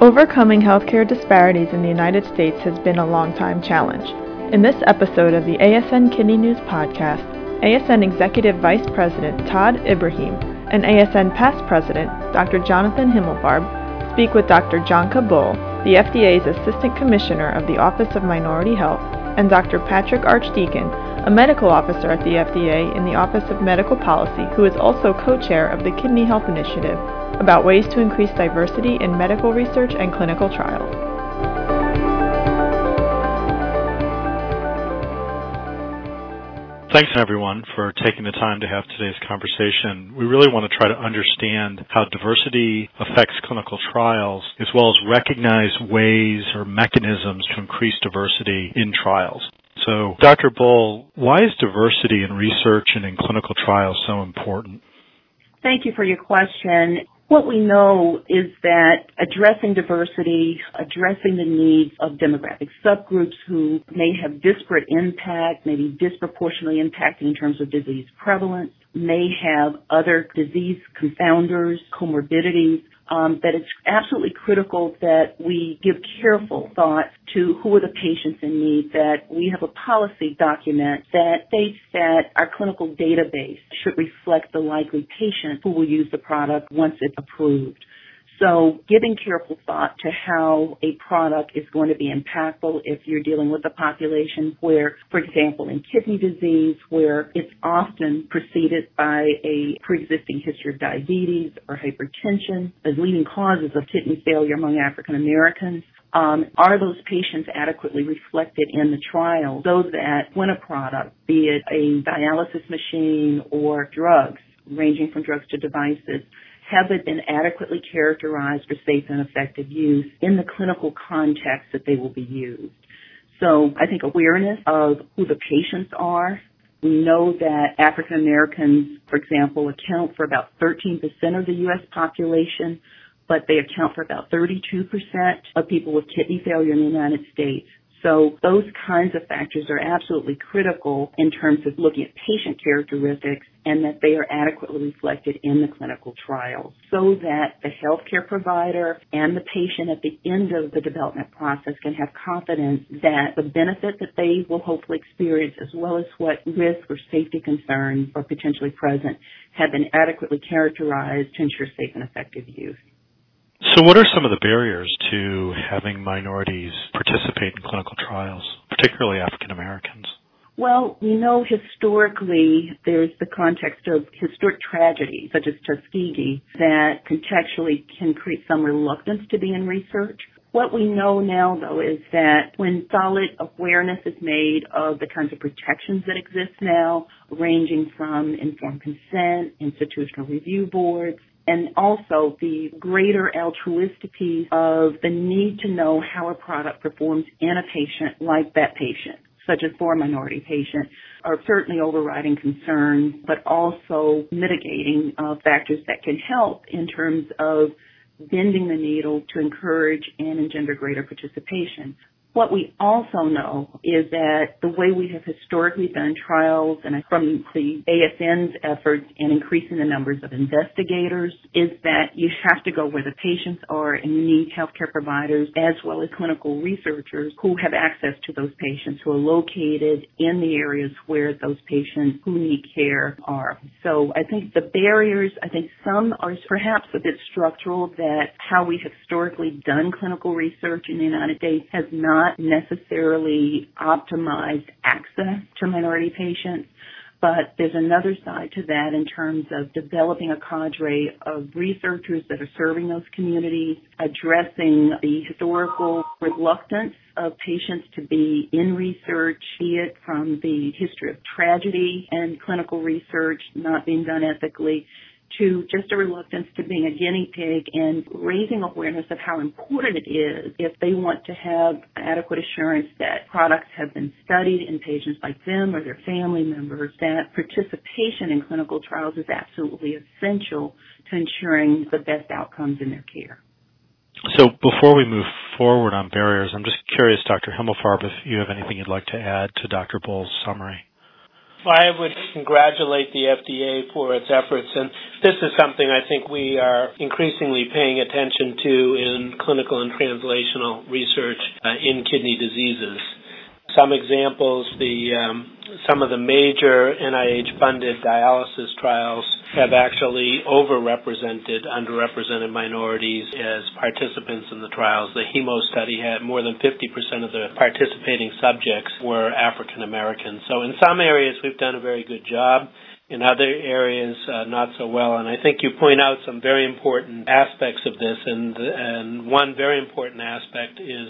Overcoming healthcare disparities in the United States has been a long-time challenge. In this episode of the ASN Kidney News podcast, ASN Executive Vice President Tod Ibrahim and ASN Past President Dr. Jonathan Himmelfarb speak with Dr. Jonca Bull, the FDA's Assistant Commissioner of the Office of Minority Health, and Dr. Patrick Archdeacon, a medical officer at the FDA in the Office of Medical Policy, who is also co-chair of the Kidney Health Initiative about ways to increase diversity in medical research and clinical trials. Thanks everyone for taking the time to have today's conversation. We really want to try to understand how diversity affects clinical trials as well as recognize ways or mechanisms to increase diversity in trials. So, Dr. Bull, why is diversity in research and in clinical trials so important? Thank you for your question. What we know is that addressing diversity, addressing the needs of demographic subgroups who may have disparate impact, maybe disproportionately impacted in terms of disease prevalence, may have other disease confounders, comorbidities, um, that it's absolutely critical that we give careful thought to who are the patients in need, that we have a policy document that states that our clinical database should reflect the likely patient who will use the product once it's approved. So giving careful thought to how a product is going to be impactful if you're dealing with a population where, for example, in kidney disease, where it's often preceded by a pre-existing history of diabetes or hypertension as leading causes of kidney failure among African Americans, um, are those patients adequately reflected in the trial so that when a product, be it a dialysis machine or drugs, ranging from drugs to devices, have they been adequately characterized for safe and effective use in the clinical context that they will be used? So I think awareness of who the patients are. We know that African Americans, for example, account for about 13% of the U.S. population, but they account for about 32% of people with kidney failure in the United States. So those kinds of factors are absolutely critical in terms of looking at patient characteristics and that they are adequately reflected in the clinical trials so that the healthcare provider and the patient at the end of the development process can have confidence that the benefit that they will hopefully experience as well as what risk or safety concerns are potentially present have been adequately characterized to ensure safe and effective use. So what are some of the barriers to having minorities participate in clinical trials, particularly African Americans? Well, we know historically there's the context of historic tragedies such as Tuskegee that contextually can create some reluctance to be in research. What we know now though is that when solid awareness is made of the kinds of protections that exist now, ranging from informed consent, institutional review boards, and also the greater altruistic piece of the need to know how a product performs in a patient like that patient such as for a minority patient, are certainly overriding concerns, but also mitigating uh, factors that can help in terms of bending the needle to encourage and engender greater participation. What we also know is that the way we have historically done trials and from the ASN's efforts in increasing the numbers of investigators is that you have to go where the patients are and you need healthcare providers as well as clinical researchers who have access to those patients who are located in the areas where those patients who need care are. So I think the barriers, I think some are perhaps a bit structural that how we have historically done clinical research in the United States has not not necessarily optimized access to minority patients, but there's another side to that in terms of developing a cadre of researchers that are serving those communities, addressing the historical reluctance of patients to be in research, be it from the history of tragedy and clinical research not being done ethically, to just a reluctance to being a guinea pig and raising awareness of how important it is if they want to have adequate assurance that products have been studied in patients like them or their family members, that participation in clinical trials is absolutely essential to ensuring the best outcomes in their care. So before we move forward on barriers, I'm just curious, Dr. Himmelfarb, if you have anything you'd like to add to Dr. Bull's summary. I would congratulate the FDA for its efforts, and this is something I think we are increasingly paying attention to in clinical and translational research uh, in kidney diseases. Some examples, the um, some of the major NIH-funded dialysis trials have actually overrepresented underrepresented minorities as participants in the trials. The HEMO study had more than 50% of the participating subjects were African Americans. So in some areas we've done a very good job. In other areas, uh, not so well. And I think you point out some very important aspects of this. And, and one very important aspect is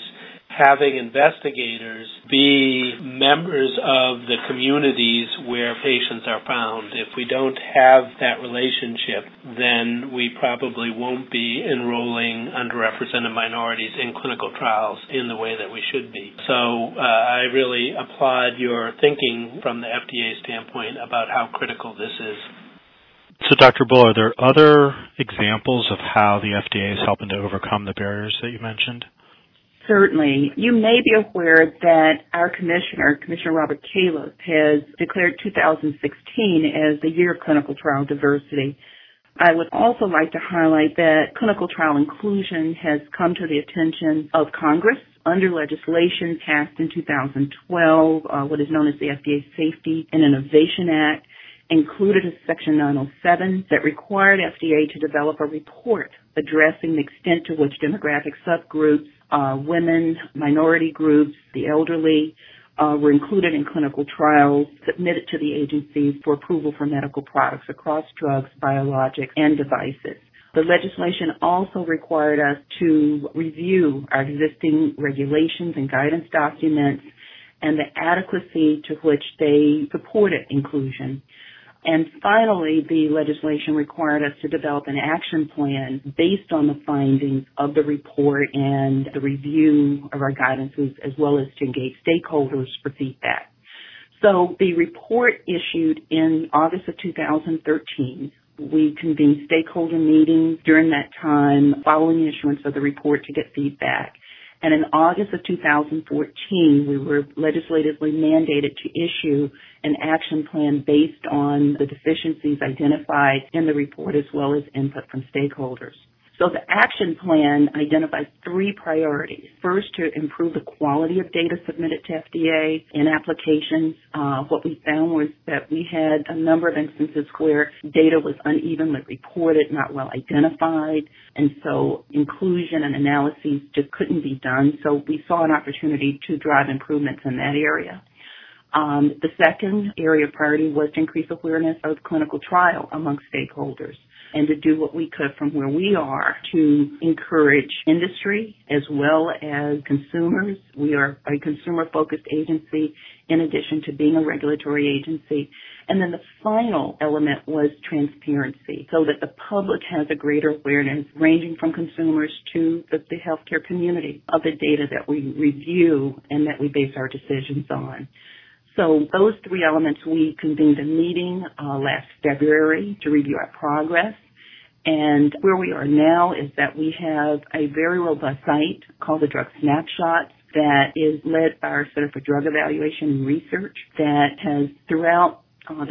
having investigators be members of the communities where patients are found. If we don't have that relationship, then we probably won't be enrolling underrepresented minorities in clinical trials in the way that we should be. So uh, I really applaud your thinking from the FDA standpoint about how critical this is. So, Dr. Bull, are there other examples of how the FDA is helping to overcome the barriers that you mentioned? Certainly. You may be aware that our commissioner, Commissioner Robert Califf, has declared 2016 as the year of clinical trial diversity. I would also like to highlight that clinical trial inclusion has come to the attention of Congress under legislation passed in 2012, uh, what is known as the FDA Safety and Innovation Act, included a Section 907 that required FDA to develop a report addressing the extent to which demographic subgroups uh, women, minority groups, the elderly uh, were included in clinical trials submitted to the agency for approval for medical products across drugs, biologics, and devices. The legislation also required us to review our existing regulations and guidance documents and the adequacy to which they supported inclusion. And finally, the legislation required us to develop an action plan based on the findings of the report and the review of our guidances as well as to engage stakeholders for feedback. So the report issued in August of 2013 we convened stakeholder meetings during that time following the issuance of the report to get feedback. And in August of 2014, we were legislatively mandated to issue an action plan based on the deficiencies identified in the report as well as input from stakeholders. So the action plan identifies three priorities. First, to improve the quality of data submitted to FDA in applications. Uh, what we found was that we had a number of instances where data was unevenly reported, not well identified, and so inclusion and analyses just couldn't be done. So we saw an opportunity to drive improvements in that area. Um, the second area of priority was to increase awareness of clinical trial among stakeholders and to do what we could from where we are to encourage industry as well as consumers. We are a consumer focused agency in addition to being a regulatory agency. And then the final element was transparency so that the public has a greater awareness ranging from consumers to the, the healthcare community of the data that we review and that we base our decisions on. So those three elements, we convened a meeting uh, last February to review our progress. And where we are now is that we have a very robust site called the Drug Snapshot that is led by our Center for Drug Evaluation and Research that has throughout Uh,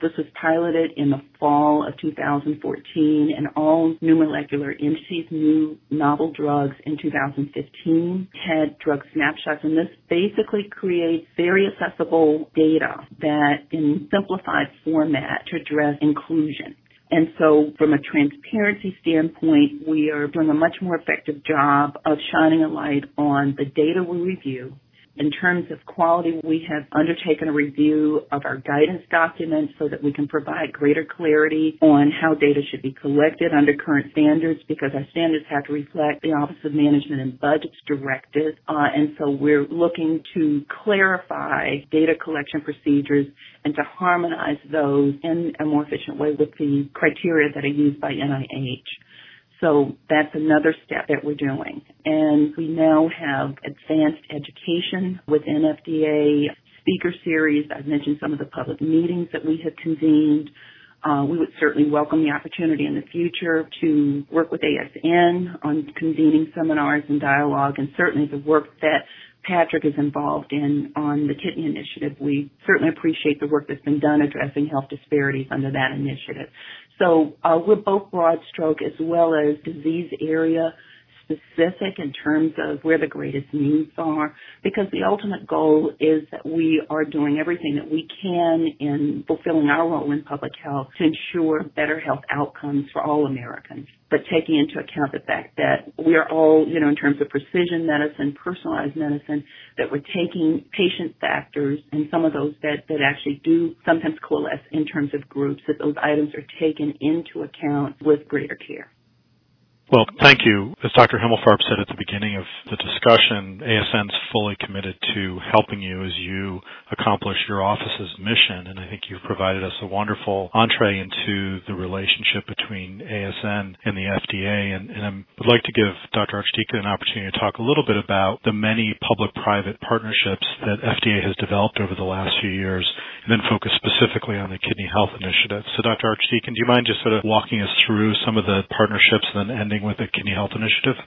this was piloted in the fall of 2014, and all new molecular entities, new novel drugs in 2015 had drug snapshots, and this basically creates very accessible data that in simplified format to address inclusion. And so from a transparency standpoint, we are doing a much more effective job of shining a light on the data we review, in terms of quality, we have undertaken a review of our guidance documents so that we can provide greater clarity on how data should be collected under current standards because our standards have to reflect the Office of Management and Budget's directive. Uh, and so we're looking to clarify data collection procedures and to harmonize those in a more efficient way with the criteria that are used by NIH. So that's another step that we're doing. And we now have advanced education within FDA speaker series. I've mentioned some of the public meetings that we have convened. Uh, we would certainly welcome the opportunity in the future to work with ASN on convening seminars and dialogue, and certainly the work that Patrick is involved in on the Kidney Initiative. We certainly appreciate the work that's been done addressing health disparities under that initiative. So uh, we're both broad stroke as well as disease area specific in terms of where the greatest needs are because the ultimate goal is that we are doing everything that we can in fulfilling our role in public health to ensure better health outcomes for all Americans. But taking into account the fact that we are all, you know, in terms of precision medicine, personalized medicine, that we're taking patient factors and some of those that, that actually do sometimes coalesce in terms of groups, that those items are taken into account with greater care. Well, thank you. As Dr. Himmelfarb said at the beginning of the discussion, ASN is fully committed to helping you as you accomplish your office's mission, and I think you've provided us a wonderful entree into the relationship between ASN and the FDA. And, and I would like to give Dr. Archdeacon an opportunity to talk a little bit about the many public-private partnerships that FDA has developed over the last few years, and then focus specifically on the Kidney Health Initiative. So, Dr. Archdeacon, do you mind just sort of walking us through some of the partnerships and then ending with the Kidney Health Initiative?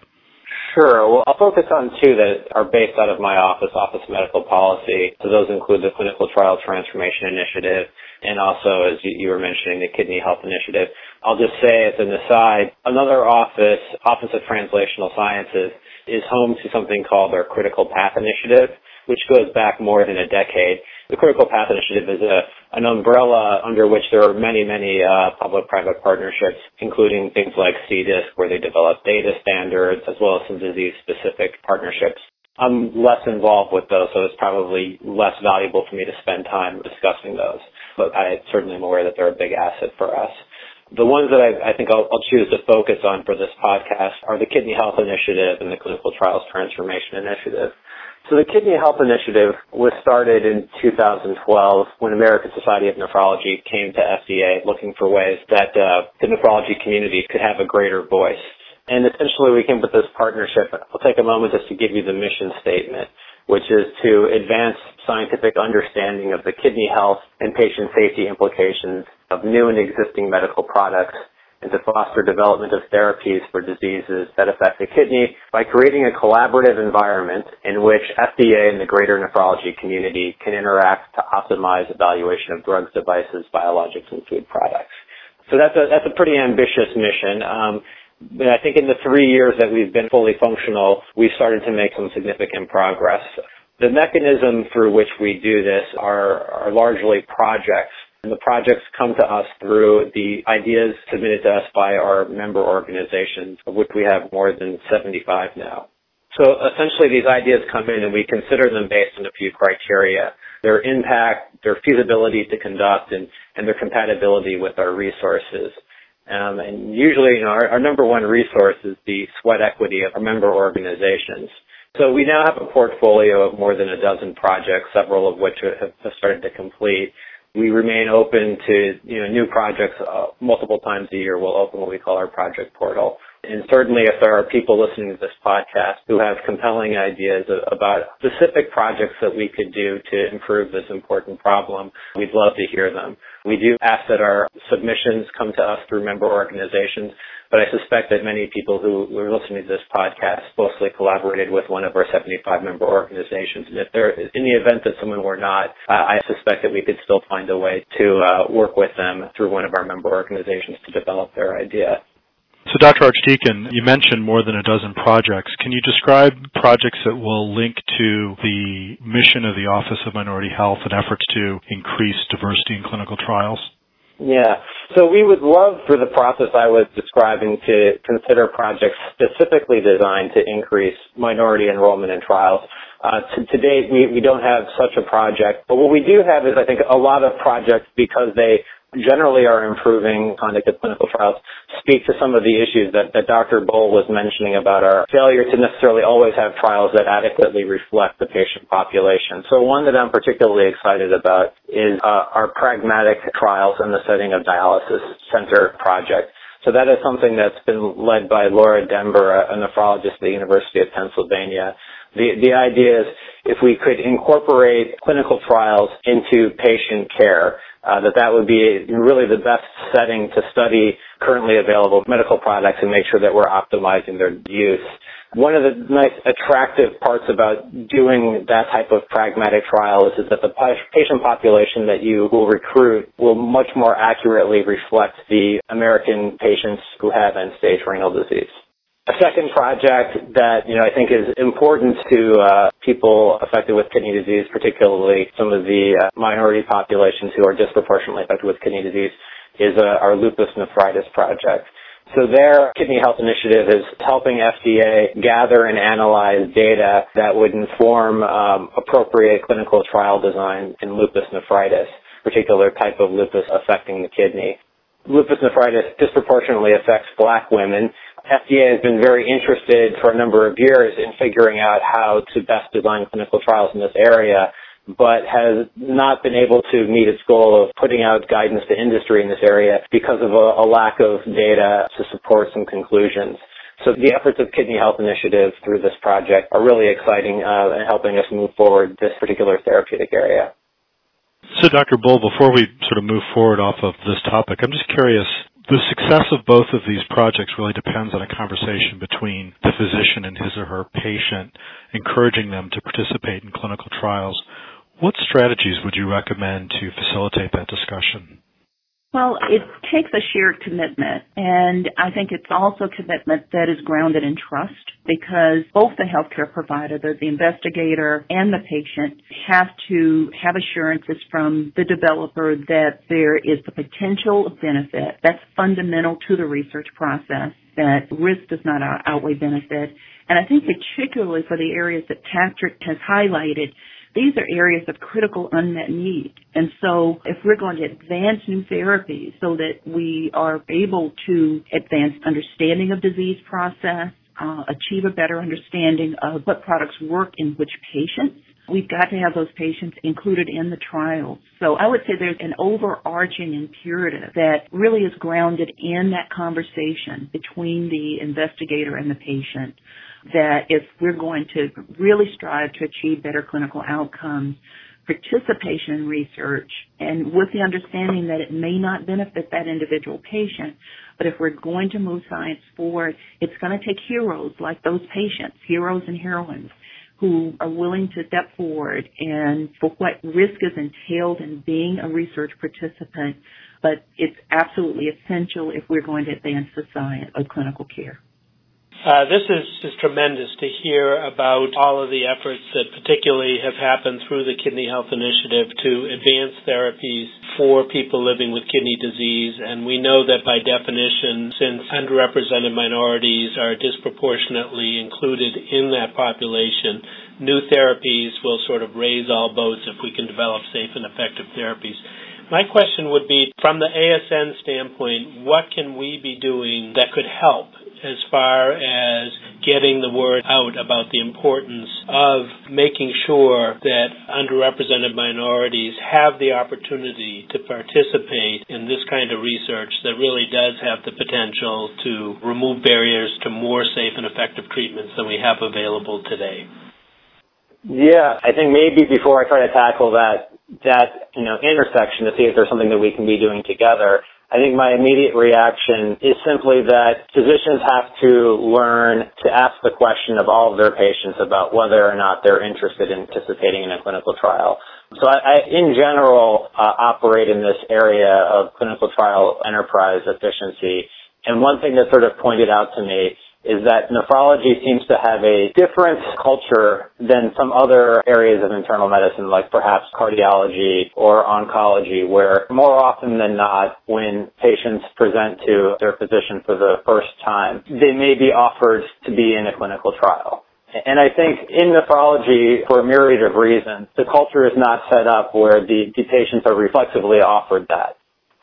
Sure. Well, I'll focus on two that are based out of my office, Office of Medical Policy. So those include the Clinical Trial Transformation Initiative and also, as you were mentioning, the Kidney Health Initiative. I'll just say as an aside, another office, Office of Translational Sciences, is home to something called our Critical Path Initiative, which goes back more than a decade. The Critical Path Initiative is a, an umbrella under which there are many, many uh, public-private partnerships, including things like CDISC, where they develop data standards, as well as some disease-specific partnerships. I'm less involved with those, so it's probably less valuable for me to spend time discussing those. But I certainly am aware that they're a big asset for us. The ones that I, I think I'll, I'll, choose to focus on for this podcast are the Kidney Health Initiative and the Clinical Trials Transformation Initiative. So the Kidney Health Initiative was started in 2012 when American Society of Nephrology came to FDA looking for ways that uh, the nephrology community could have a greater voice. And essentially we came with this partnership. I'll take a moment just to give you the mission statement, which is to advance scientific understanding of the kidney health and patient safety implications of new and existing medical products and to foster development of therapies for diseases that affect the kidney by creating a collaborative environment in which FDA and the greater nephrology community can interact to optimize evaluation of drugs, devices, biologics, and food products. So that's a, that's a pretty ambitious mission. Um, I think in the three years that we've been fully functional, we've started to make some significant progress. The mechanism through which we do this are, are largely projects the projects come to us through the ideas submitted to us by our member organizations, of which we have more than 75 now. So essentially these ideas come in and we consider them based on a few criteria. Their impact, their feasibility to conduct, and, and their compatibility with our resources. Um, and usually, you know, our, our number one resource is the sweat equity of our member organizations. So we now have a portfolio of more than a dozen projects, several of which have, have started to complete we remain open to you know new projects uh, multiple times a year. We'll open what we call our project portal. And certainly, if there are people listening to this podcast who have compelling ideas about specific projects that we could do to improve this important problem, we'd love to hear them. We do ask that our submissions come to us through member organizations, but I suspect that many people who are listening to this podcast closely collaborated with one of our 75 member organizations. And if there, in the event that someone were not, uh, I suspect that we could still find a way to uh, work with them through one of our member organizations to develop their idea. So, Dr. Archdeacon, you mentioned more than a dozen projects. Can you describe projects that will link to the mission of the Office of Minority Health and efforts to increase diversity in clinical trials? Yeah. So we would love for the process I was describing to consider projects specifically designed to increase minority enrollment in trials. Uh, to, to, date, we, we don't have such a project, but what we do have is, I think, a lot of projects because they generally are improving conduct of clinical trials speak to some of the issues that, that Dr. Bull was mentioning about our failure to necessarily always have trials that adequately reflect the patient population. So one that I'm particularly excited about is uh, our pragmatic trials in the setting of dialysis center project. So that is something that's been led by Laura Dember, a nephrologist at the University of Pennsylvania. The, the idea is if we could incorporate clinical trials into patient care, uh, that that would be really the best setting to study currently available medical products and make sure that we're optimizing their use. One of the nice attractive parts about doing that type of pragmatic trial is, is that the patient population that you will recruit will much more accurately reflect the American patients who have end-stage renal disease. A second project that you know I think is important to uh, people affected with kidney disease, particularly some of the uh, minority populations who are disproportionately affected with kidney disease, is uh, our lupus nephritis project. So their kidney health initiative is helping FDA gather and analyze data that would inform um, appropriate clinical trial design in lupus nephritis, particular type of lupus affecting the kidney. Lupus nephritis disproportionately affects black women FDA has been very interested for a number of years in figuring out how to best design clinical trials in this area, but has not been able to meet its goal of putting out guidance to industry in this area because of a, a lack of data to support some conclusions. So the efforts of Kidney Health Initiative through this project are really exciting uh, and helping us move forward this particular therapeutic area. So, Dr. Bull, before we sort of move forward off of this topic, I'm just curious the success of both of these projects really depends on a conversation between the physician and his or her patient, encouraging them to participate in clinical trials. What strategies would you recommend to facilitate that discussion? Well, it takes a shared commitment, and I think it's also commitment that is grounded in trust because both the healthcare provider, the, the investigator, and the patient have to have assurances from the developer that there is the potential benefit. That's fundamental to the research process, that risk does not outweigh benefit. And I think particularly for the areas that Patrick has highlighted, these are areas of critical unmet need. And so if we're going to advance new therapies so that we are able to advance understanding of disease process, uh, achieve a better understanding of what products work in which patients, we've got to have those patients included in the trials. So I would say there's an overarching imperative that really is grounded in that conversation between the investigator and the patient that if we're going to really strive to achieve better clinical outcomes, participation in research and with the understanding that it may not benefit that individual patient, but if we're going to move science forward, it's going to take heroes like those patients, heroes and heroines who are willing to step forward and for what risk is entailed in being a research participant, but it's absolutely essential if we're going to advance the science of clinical care. Uh, this is, is tremendous to hear about all of the efforts that particularly have happened through the Kidney Health Initiative to advance therapies for people living with kidney disease. And we know that by definition, since underrepresented minorities are disproportionately included in that population, new therapies will sort of raise all boats if we can develop safe and effective therapies. My question would be, from the ASN standpoint, what can we be doing that could help as far as getting the word out about the importance of making sure that underrepresented minorities have the opportunity to participate in this kind of research that really does have the potential to remove barriers to more safe and effective treatments than we have available today. Yeah, I think maybe before I try to tackle that that you know intersection to see if there's something that we can be doing together, I think my immediate reaction is simply that physicians have to learn to ask the question of all of their patients about whether or not they're interested in participating in a clinical trial. So I, I in general, uh, operate in this area of clinical trial enterprise efficiency. And one thing that sort of pointed out to me is that nephrology seems to have a different culture than some other areas of internal medicine, like perhaps cardiology or oncology, where more often than not, when patients present to their physician for the first time, they may be offered to be in a clinical trial. And I think in nephrology, for a myriad of reasons, the culture is not set up where the, the patients are reflexively offered that.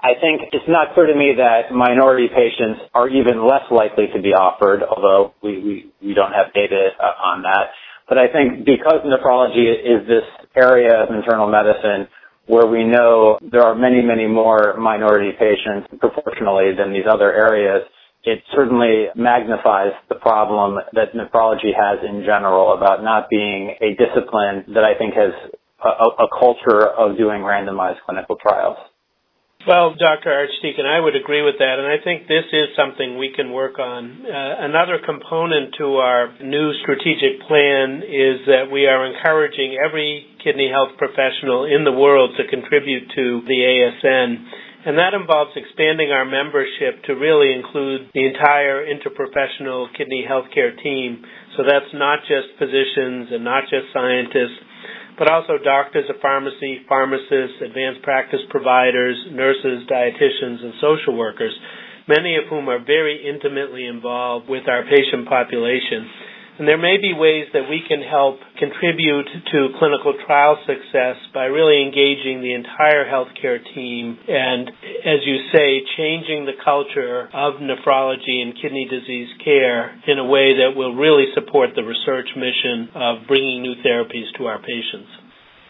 I think it's not clear to me that minority patients are even less likely to be offered, although we, we, we don't have data uh, on that. But I think because nephrology is this area of internal medicine where we know there are many, many more minority patients proportionally than these other areas, it certainly magnifies the problem that nephrology has in general about not being a discipline that I think has a, a culture of doing randomized clinical trials. Well, Dr. Archdeacon, I would agree with that, and I think this is something we can work on. Uh, another component to our new strategic plan is that we are encouraging every kidney health professional in the world to contribute to the ASN. And that involves expanding our membership to really include the entire interprofessional kidney healthcare team. So that's not just physicians and not just scientists, but also doctors of pharmacy, pharmacists, advanced practice providers, nurses, dietitians, and social workers, many of whom are very intimately involved with our patient population. And there may be ways that we can help contribute to clinical trial success by really engaging the entire healthcare team and, as you say, changing the culture of nephrology and kidney disease care in a way that will really support the research mission of bringing new therapies to our patients.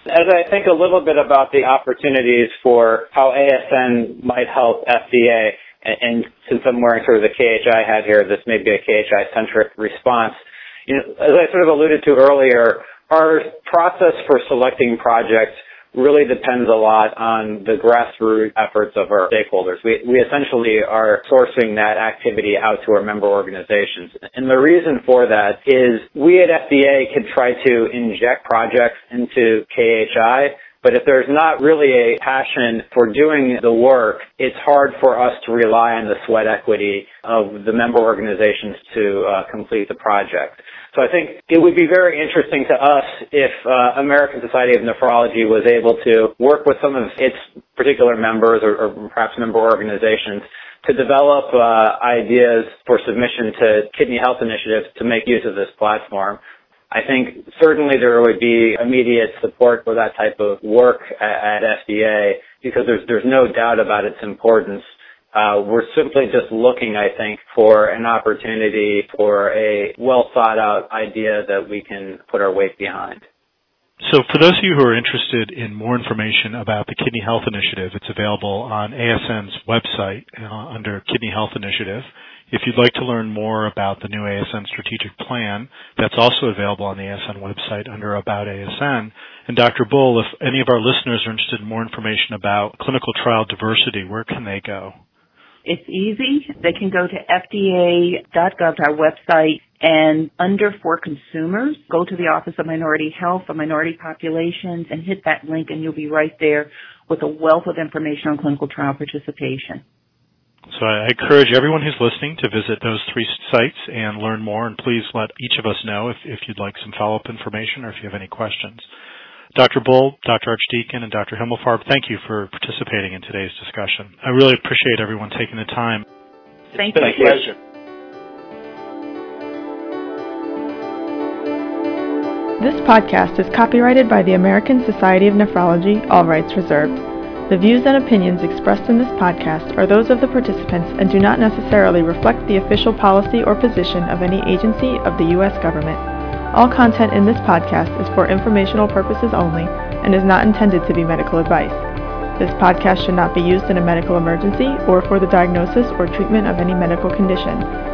As I think a little bit about the opportunities for how ASN might help FDA, and since I'm wearing sort of the KHI hat here, this may be a KHI centric response you know, as I sort of alluded to earlier, our process for selecting projects really depends a lot on the grassroots efforts of our stakeholders. We, we essentially are sourcing that activity out to our member organizations. And the reason for that is we at FDA could try to inject projects into KHI but if there's not really a passion for doing the work, it's hard for us to rely on the sweat equity of the member organizations to uh, complete the project. So I think it would be very interesting to us if uh, American Society of Nephrology was able to work with some of its particular members or, or perhaps member organizations to develop uh, ideas for submission to kidney health initiatives to make use of this platform. I think certainly there would be immediate support for that type of work at, at FDA because there's there's no doubt about its importance uh, we're simply just looking, I think, for an opportunity for a well thought out idea that we can put our weight behind. So for those of you who are interested in more information about the Kidney Health Initiative, it's available on ASN's website uh, under Kidney Health Initiative. If you'd like to learn more about the new ASN strategic plan, that's also available on the ASN website under About ASN. And Dr. Bull, if any of our listeners are interested in more information about clinical trial diversity, where can they go? It's easy. They can go to fda.gov, our website, and under for consumers, go to the Office of Minority Health for Minority Populations and hit that link and you'll be right there with a wealth of information on clinical trial participation. So I encourage everyone who's listening to visit those three sites and learn more and please let each of us know if, if you'd like some follow-up information or if you have any questions. Dr. Bull, Dr. Archdeacon, and Dr. Himmelfarb, thank you for participating in today's discussion. I really appreciate everyone taking the time. Thank you. Thank you. pleasure. This podcast is copyrighted by the American Society of Nephrology, all rights reserved. The views and opinions expressed in this podcast are those of the participants and do not necessarily reflect the official policy or position of any agency of the U.S. government. All content in this podcast is for informational purposes only and is not intended to be medical advice. This podcast should not be used in a medical emergency or for the diagnosis or treatment of any medical condition.